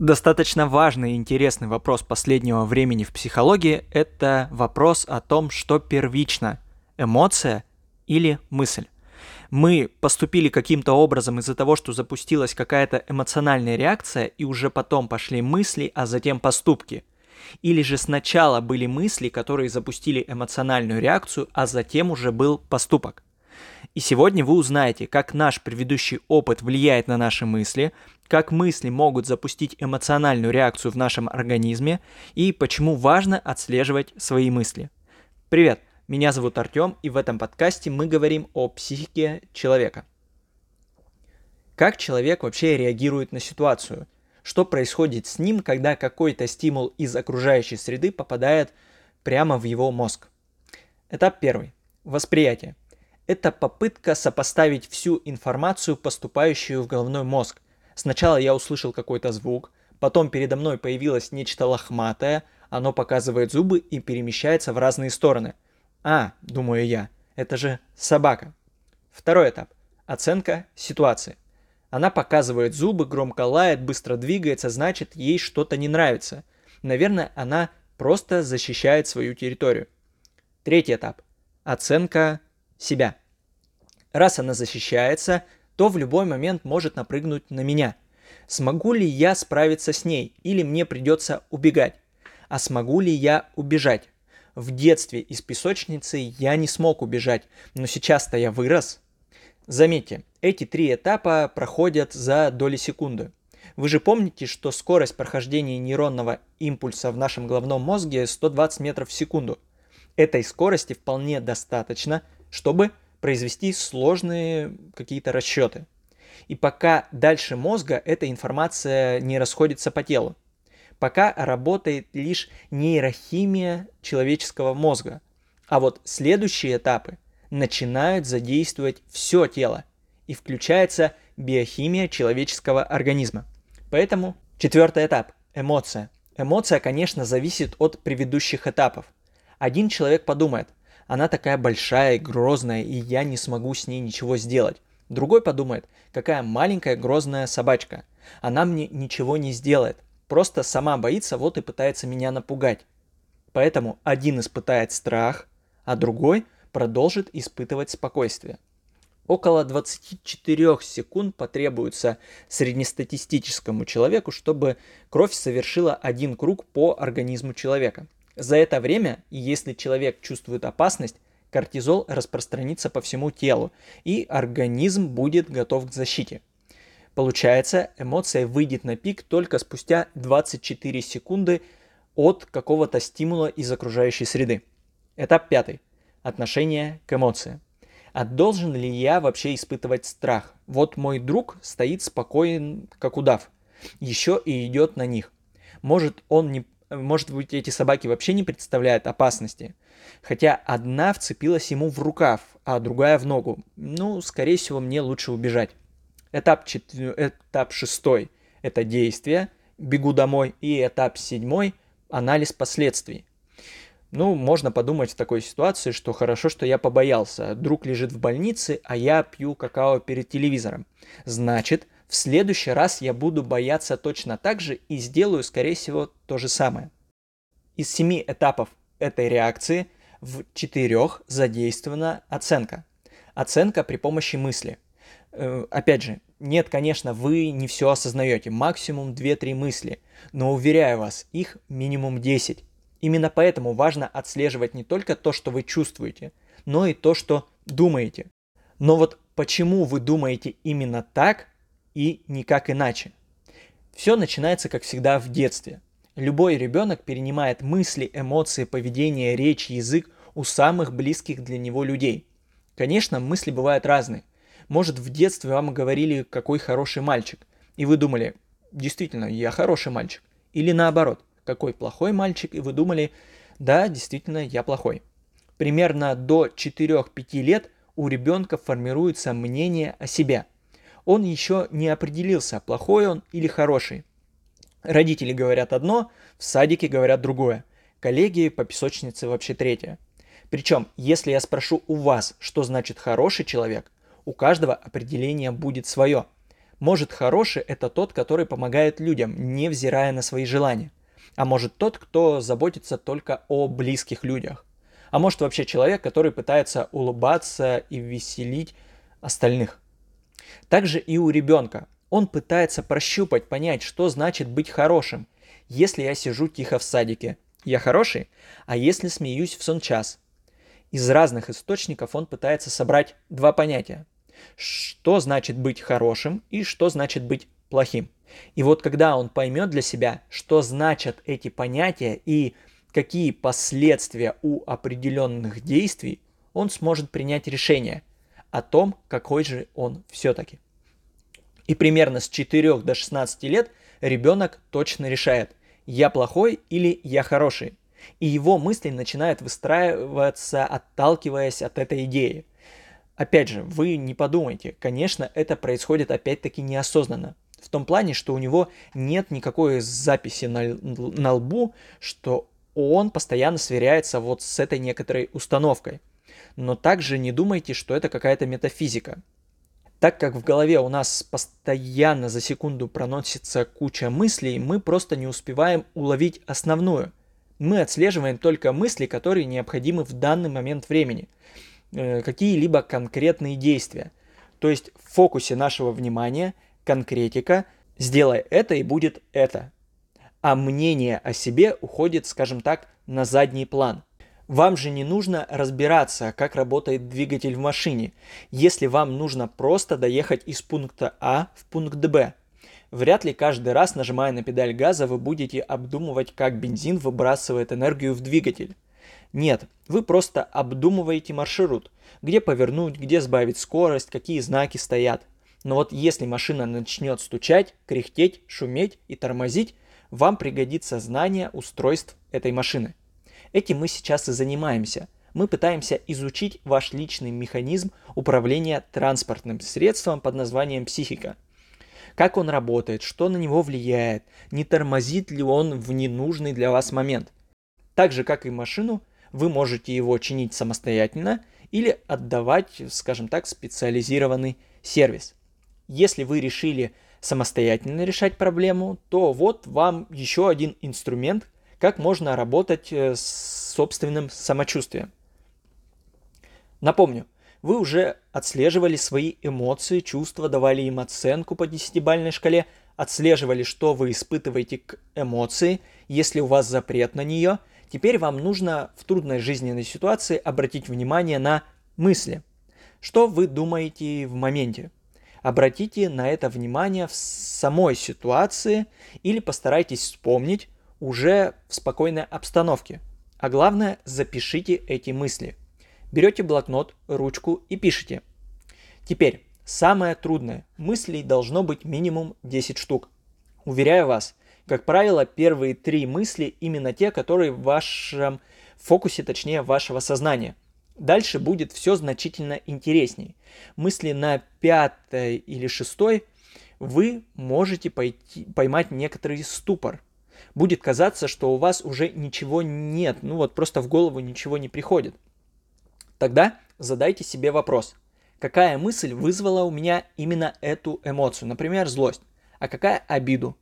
Достаточно важный и интересный вопрос последнего времени в психологии – это вопрос о том, что первично – эмоция или мысль. Мы поступили каким-то образом из-за того, что запустилась какая-то эмоциональная реакция, и уже потом пошли мысли, а затем поступки. Или же сначала были мысли, которые запустили эмоциональную реакцию, а затем уже был поступок. И сегодня вы узнаете, как наш предыдущий опыт влияет на наши мысли, как мысли могут запустить эмоциональную реакцию в нашем организме и почему важно отслеживать свои мысли. Привет, меня зовут Артем, и в этом подкасте мы говорим о психике человека. Как человек вообще реагирует на ситуацию? Что происходит с ним, когда какой-то стимул из окружающей среды попадает прямо в его мозг? Этап первый. Восприятие это попытка сопоставить всю информацию, поступающую в головной мозг. Сначала я услышал какой-то звук, потом передо мной появилось нечто лохматое, оно показывает зубы и перемещается в разные стороны. А, думаю я, это же собака. Второй этап. Оценка ситуации. Она показывает зубы, громко лает, быстро двигается, значит, ей что-то не нравится. Наверное, она просто защищает свою территорию. Третий этап. Оценка себя. Раз она защищается, то в любой момент может напрыгнуть на меня. Смогу ли я справиться с ней или мне придется убегать? А смогу ли я убежать? В детстве из песочницы я не смог убежать, но сейчас-то я вырос. Заметьте, эти три этапа проходят за доли секунды. Вы же помните, что скорость прохождения нейронного импульса в нашем головном мозге 120 метров в секунду. Этой скорости вполне достаточно, чтобы произвести сложные какие-то расчеты. И пока дальше мозга эта информация не расходится по телу. Пока работает лишь нейрохимия человеческого мозга. А вот следующие этапы начинают задействовать все тело и включается биохимия человеческого организма. Поэтому четвертый этап – эмоция. Эмоция, конечно, зависит от предыдущих этапов. Один человек подумает – она такая большая и грозная, и я не смогу с ней ничего сделать. Другой подумает, какая маленькая грозная собачка. Она мне ничего не сделает. Просто сама боится, вот и пытается меня напугать. Поэтому один испытает страх, а другой продолжит испытывать спокойствие. Около 24 секунд потребуется среднестатистическому человеку, чтобы кровь совершила один круг по организму человека. За это время, если человек чувствует опасность, кортизол распространится по всему телу, и организм будет готов к защите. Получается, эмоция выйдет на пик только спустя 24 секунды от какого-то стимула из окружающей среды. Этап пятый. Отношение к эмоции. А должен ли я вообще испытывать страх? Вот мой друг стоит спокоен, как удав. Еще и идет на них. Может, он не может быть, эти собаки вообще не представляют опасности. Хотя одна вцепилась ему в рукав, а другая в ногу. Ну, скорее всего, мне лучше убежать. Этап, чет... этап шестой – это действие, бегу домой. И этап седьмой – анализ последствий. Ну, можно подумать в такой ситуации, что хорошо, что я побоялся. Друг лежит в больнице, а я пью какао перед телевизором. Значит, в следующий раз я буду бояться точно так же и сделаю, скорее всего, то же самое. Из семи этапов этой реакции в четырех задействована оценка. Оценка при помощи мысли. Э, опять же, нет, конечно, вы не все осознаете, максимум 2-3 мысли, но уверяю вас, их минимум 10. Именно поэтому важно отслеживать не только то, что вы чувствуете, но и то, что думаете. Но вот почему вы думаете именно так, и никак иначе. Все начинается, как всегда, в детстве. Любой ребенок перенимает мысли, эмоции, поведение, речь, язык у самых близких для него людей. Конечно, мысли бывают разные. Может, в детстве вам говорили, какой хороший мальчик, и вы думали, действительно, я хороший мальчик. Или наоборот, какой плохой мальчик, и вы думали, да, действительно, я плохой. Примерно до 4-5 лет у ребенка формируется мнение о себе – он еще не определился, плохой он или хороший. Родители говорят одно, в садике говорят другое. Коллеги по песочнице вообще третье. Причем, если я спрошу у вас, что значит хороший человек, у каждого определение будет свое. Может, хороший – это тот, который помогает людям, невзирая на свои желания. А может, тот, кто заботится только о близких людях. А может, вообще человек, который пытается улыбаться и веселить остальных. Также и у ребенка. Он пытается прощупать, понять, что значит быть хорошим. Если я сижу тихо в садике, я хороший, а если смеюсь в сон час. Из разных источников он пытается собрать два понятия. Что значит быть хорошим и что значит быть плохим. И вот когда он поймет для себя, что значат эти понятия и какие последствия у определенных действий, он сможет принять решение о том, какой же он все-таки. И примерно с 4 до 16 лет ребенок точно решает, я плохой или я хороший. И его мысли начинают выстраиваться, отталкиваясь от этой идеи. Опять же, вы не подумайте, конечно, это происходит опять-таки неосознанно. В том плане, что у него нет никакой записи на, на лбу, что он постоянно сверяется вот с этой некоторой установкой. Но также не думайте, что это какая-то метафизика. Так как в голове у нас постоянно за секунду проносится куча мыслей, мы просто не успеваем уловить основную. Мы отслеживаем только мысли, которые необходимы в данный момент времени. Э, какие-либо конкретные действия. То есть в фокусе нашего внимания конкретика «сделай это и будет это». А мнение о себе уходит, скажем так, на задний план – вам же не нужно разбираться, как работает двигатель в машине, если вам нужно просто доехать из пункта А в пункт Б. Вряд ли каждый раз, нажимая на педаль газа, вы будете обдумывать, как бензин выбрасывает энергию в двигатель. Нет, вы просто обдумываете маршрут, где повернуть, где сбавить скорость, какие знаки стоят. Но вот если машина начнет стучать, кряхтеть, шуметь и тормозить, вам пригодится знание устройств этой машины. Этим мы сейчас и занимаемся. Мы пытаемся изучить ваш личный механизм управления транспортным средством под названием психика. Как он работает, что на него влияет, не тормозит ли он в ненужный для вас момент. Так же, как и машину, вы можете его чинить самостоятельно или отдавать, скажем так, специализированный сервис. Если вы решили самостоятельно решать проблему, то вот вам еще один инструмент, как можно работать э, с собственным самочувствием. Напомню, вы уже отслеживали свои эмоции, чувства, давали им оценку по десятибальной шкале, отслеживали, что вы испытываете к эмоции, если у вас запрет на нее. Теперь вам нужно в трудной жизненной ситуации обратить внимание на мысли. Что вы думаете в моменте? Обратите на это внимание в самой ситуации или постарайтесь вспомнить, уже в спокойной обстановке. А главное, запишите эти мысли. Берете блокнот, ручку и пишите. Теперь, самое трудное. Мыслей должно быть минимум 10 штук. Уверяю вас, как правило, первые три мысли именно те, которые в вашем фокусе, точнее, вашего сознания. Дальше будет все значительно интересней. Мысли на пятой или шестой вы можете пойти, поймать некоторый ступор – будет казаться, что у вас уже ничего нет, ну вот просто в голову ничего не приходит. Тогда задайте себе вопрос, какая мысль вызвала у меня именно эту эмоцию, например, злость, а какая обиду?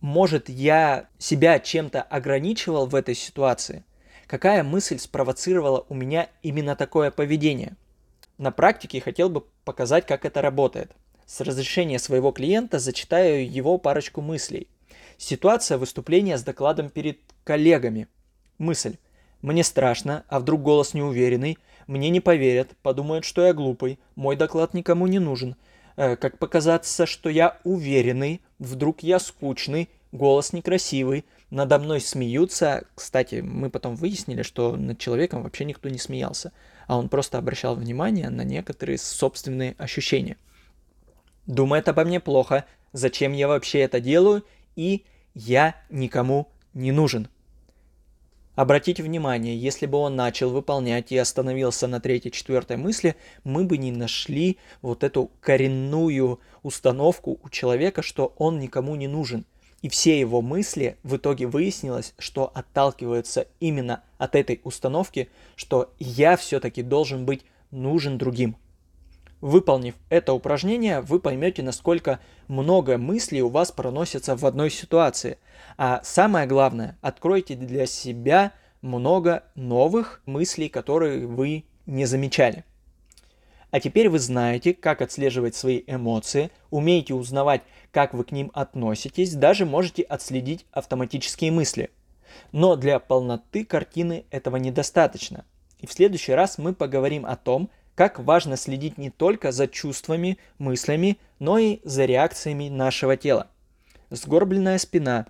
Может, я себя чем-то ограничивал в этой ситуации? Какая мысль спровоцировала у меня именно такое поведение? На практике хотел бы показать, как это работает. С разрешения своего клиента зачитаю его парочку мыслей. Ситуация выступления с докладом перед коллегами. Мысль. Мне страшно, а вдруг голос неуверенный, мне не поверят, подумают, что я глупый, мой доклад никому не нужен. Э, как показаться, что я уверенный, вдруг я скучный, голос некрасивый, надо мной смеются. Кстати, мы потом выяснили, что над человеком вообще никто не смеялся, а он просто обращал внимание на некоторые собственные ощущения. Думает обо мне плохо, зачем я вообще это делаю и «я никому не нужен». Обратите внимание, если бы он начал выполнять и остановился на третьей-четвертой мысли, мы бы не нашли вот эту коренную установку у человека, что он никому не нужен. И все его мысли в итоге выяснилось, что отталкиваются именно от этой установки, что я все-таки должен быть нужен другим. Выполнив это упражнение, вы поймете, насколько много мыслей у вас проносится в одной ситуации. А самое главное, откройте для себя много новых мыслей, которые вы не замечали. А теперь вы знаете, как отслеживать свои эмоции, умеете узнавать, как вы к ним относитесь, даже можете отследить автоматические мысли. Но для полноты картины этого недостаточно. И в следующий раз мы поговорим о том, как важно следить не только за чувствами, мыслями, но и за реакциями нашего тела. Сгорбленная спина.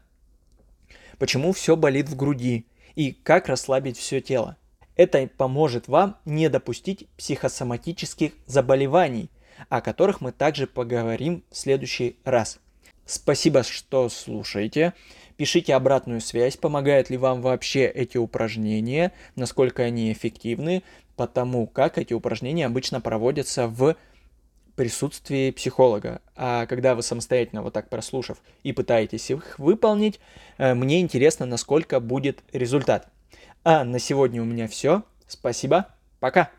Почему все болит в груди и как расслабить все тело. Это поможет вам не допустить психосоматических заболеваний, о которых мы также поговорим в следующий раз. Спасибо, что слушаете. Пишите обратную связь, помогают ли вам вообще эти упражнения, насколько они эффективны, потому как эти упражнения обычно проводятся в присутствии психолога. А когда вы самостоятельно вот так прослушав и пытаетесь их выполнить, э, мне интересно, насколько будет результат. А на сегодня у меня все. Спасибо. Пока.